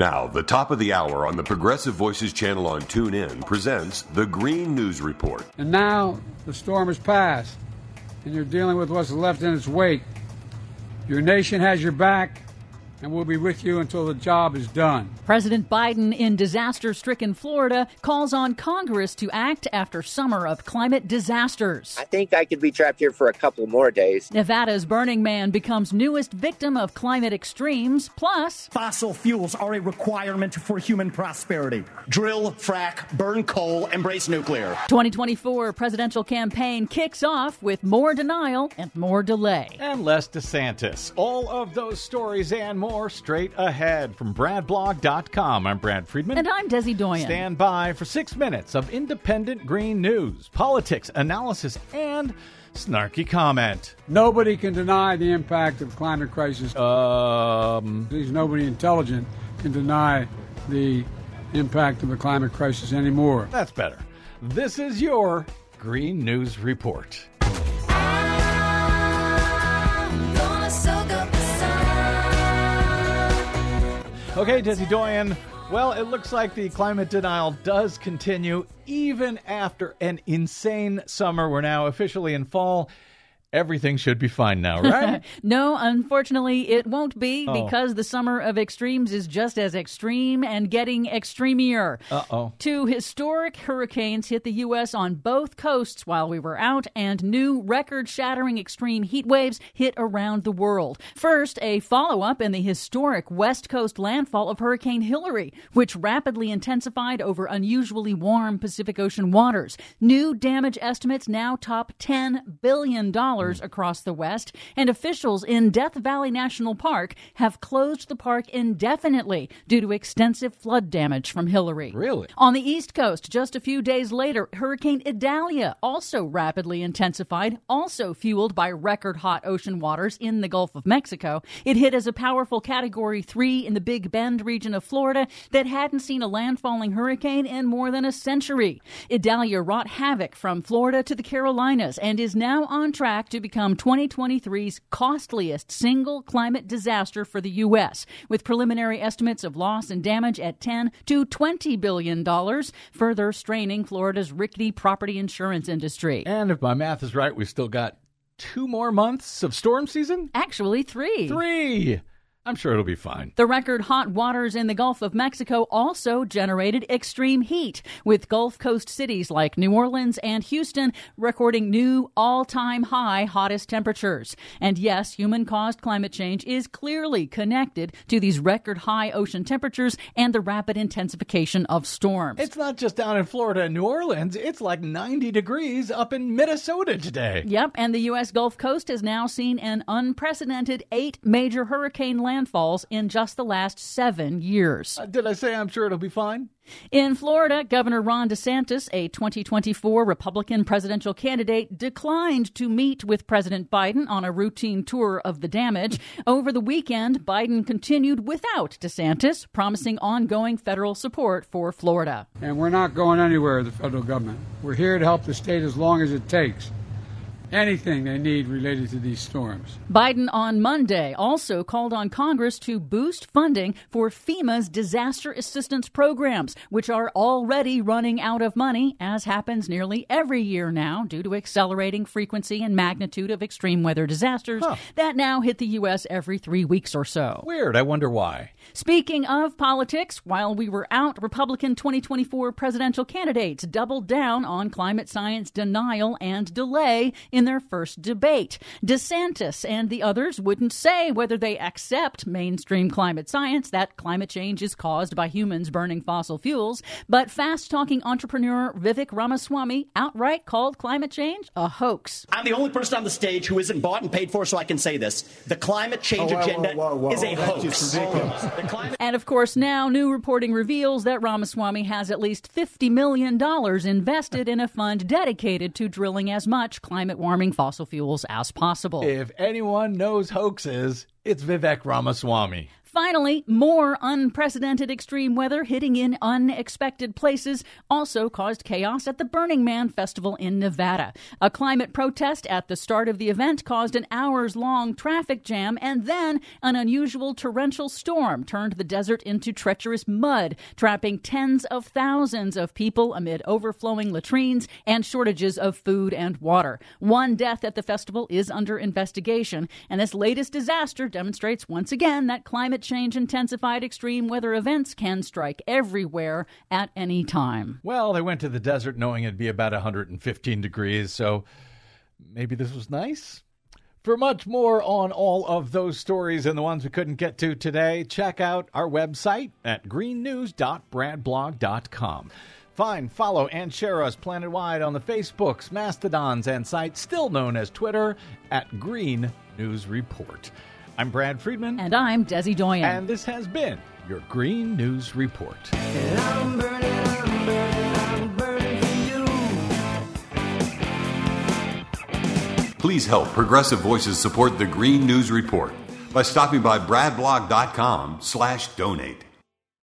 Now, the top of the hour on the Progressive Voices channel on TuneIn presents the Green News Report. And now the storm has passed, and you're dealing with what's left in its wake. Your nation has your back, and we'll be with you until the job is done. President Biden in disaster stricken Florida calls on Congress to act after summer of climate disasters. I think I could be trapped here for a couple more days. Nevada's Burning Man becomes newest victim of climate extremes. Plus, fossil fuels are a requirement for human prosperity. Drill, frack, burn coal, embrace nuclear. 2024 presidential campaign kicks off with more denial and more delay. And less DeSantis. All of those stories and more more straight ahead from BradBlog.com. I'm Brad Friedman. And I'm Desi Doyen. Stand by for six minutes of independent green news, politics, analysis, and snarky comment. Nobody can deny the impact of climate crisis. Um, At least nobody intelligent can deny the impact of the climate crisis anymore. That's better. This is your Green News Report. Okay, Desi Doyen. Well, it looks like the climate denial does continue even after an insane summer. We're now officially in fall everything should be fine now, right? no, unfortunately, it won't be oh. because the summer of extremes is just as extreme and getting extremier. Uh oh. Two historic hurricanes hit the U.S. on both coasts while we were out, and new record shattering extreme heat waves hit around the world. First, a follow up in the historic West Coast landfall of Hurricane Hilary, which rapidly intensified over unusually warm Pacific Ocean waters. New damage estimates now top $10 billion across the West, and officials in Death Valley National Park have closed the park indefinitely due to extensive flood damage from Hilary. Really? On the East Coast, just a few days later, Hurricane Idalia also rapidly intensified, also fueled by record hot ocean waters in the Gulf of Mexico. It hit as a powerful Category 3 in the Big Bend region of Florida that hadn't seen a landfalling hurricane in more than a century. Idalia wrought havoc from Florida to the Carolinas and is now on track to become 2023's costliest single climate disaster for the U.S., with preliminary estimates of loss and damage at 10 to 20 billion dollars, further straining Florida's rickety property insurance industry. And if my math is right, we've still got two more months of storm season? Actually, three. Three. I'm sure it'll be fine. The record hot waters in the Gulf of Mexico also generated extreme heat, with Gulf Coast cities like New Orleans and Houston recording new all time high hottest temperatures. And yes, human caused climate change is clearly connected to these record high ocean temperatures and the rapid intensification of storms. It's not just down in Florida and New Orleans, it's like 90 degrees up in Minnesota today. Yep, and the U.S. Gulf Coast has now seen an unprecedented eight major hurricane landfalls in just the last seven years. Uh, did I say I'm sure it'll be fine? In Florida, Governor Ron DeSantis, a 2024 Republican presidential candidate, declined to meet with President Biden on a routine tour of the damage. Over the weekend, Biden continued without DeSantis, promising ongoing federal support for Florida. And we're not going anywhere, the federal government. We're here to help the state as long as it takes anything they need related to these storms. Biden on Monday also called on Congress to boost funding for FEMA's disaster assistance programs, which are already running out of money, as happens nearly every year now due to accelerating frequency and magnitude of extreme weather disasters huh. that now hit the U.S. every three weeks or so. Weird. I wonder why. Speaking of politics, while we were out, Republican 2024 presidential candidates doubled down on climate science denial and delay in their first debate. DeSantis and the others wouldn't say whether they accept mainstream climate science that climate change is caused by humans burning fossil fuels, but fast talking entrepreneur Vivek Ramaswamy outright called climate change a hoax. I'm the only person on the stage who isn't bought and paid for, so I can say this. The climate change oh, whoa, agenda whoa, whoa, is a hoax. Climate- and of course, now new reporting reveals that Ramaswamy has at least $50 million invested in a fund dedicated to drilling as much climate warming fossil fuels as possible. If anyone knows hoaxes, it's Vivek Ramaswamy. Finally, more unprecedented extreme weather hitting in unexpected places also caused chaos at the Burning Man Festival in Nevada. A climate protest at the start of the event caused an hours long traffic jam, and then an unusual torrential storm turned the desert into treacherous mud, trapping tens of thousands of people amid overflowing latrines and shortages of food and water. One death at the festival is under investigation, and this latest disaster demonstrates once again that climate change intensified extreme weather events can strike everywhere at any time. Well, they went to the desert knowing it'd be about 115 degrees, so maybe this was nice. For much more on all of those stories and the ones we couldn't get to today, check out our website at greennews.bradblog.com. Find, follow, and share us planet-wide on the Facebooks, Mastodons, and sites still known as Twitter at Green News Report. I'm Brad Friedman. And I'm Desi Doyen. And this has been your Green News Report. Please help Progressive Voices support the Green News Report by stopping by bradblog.com slash donate.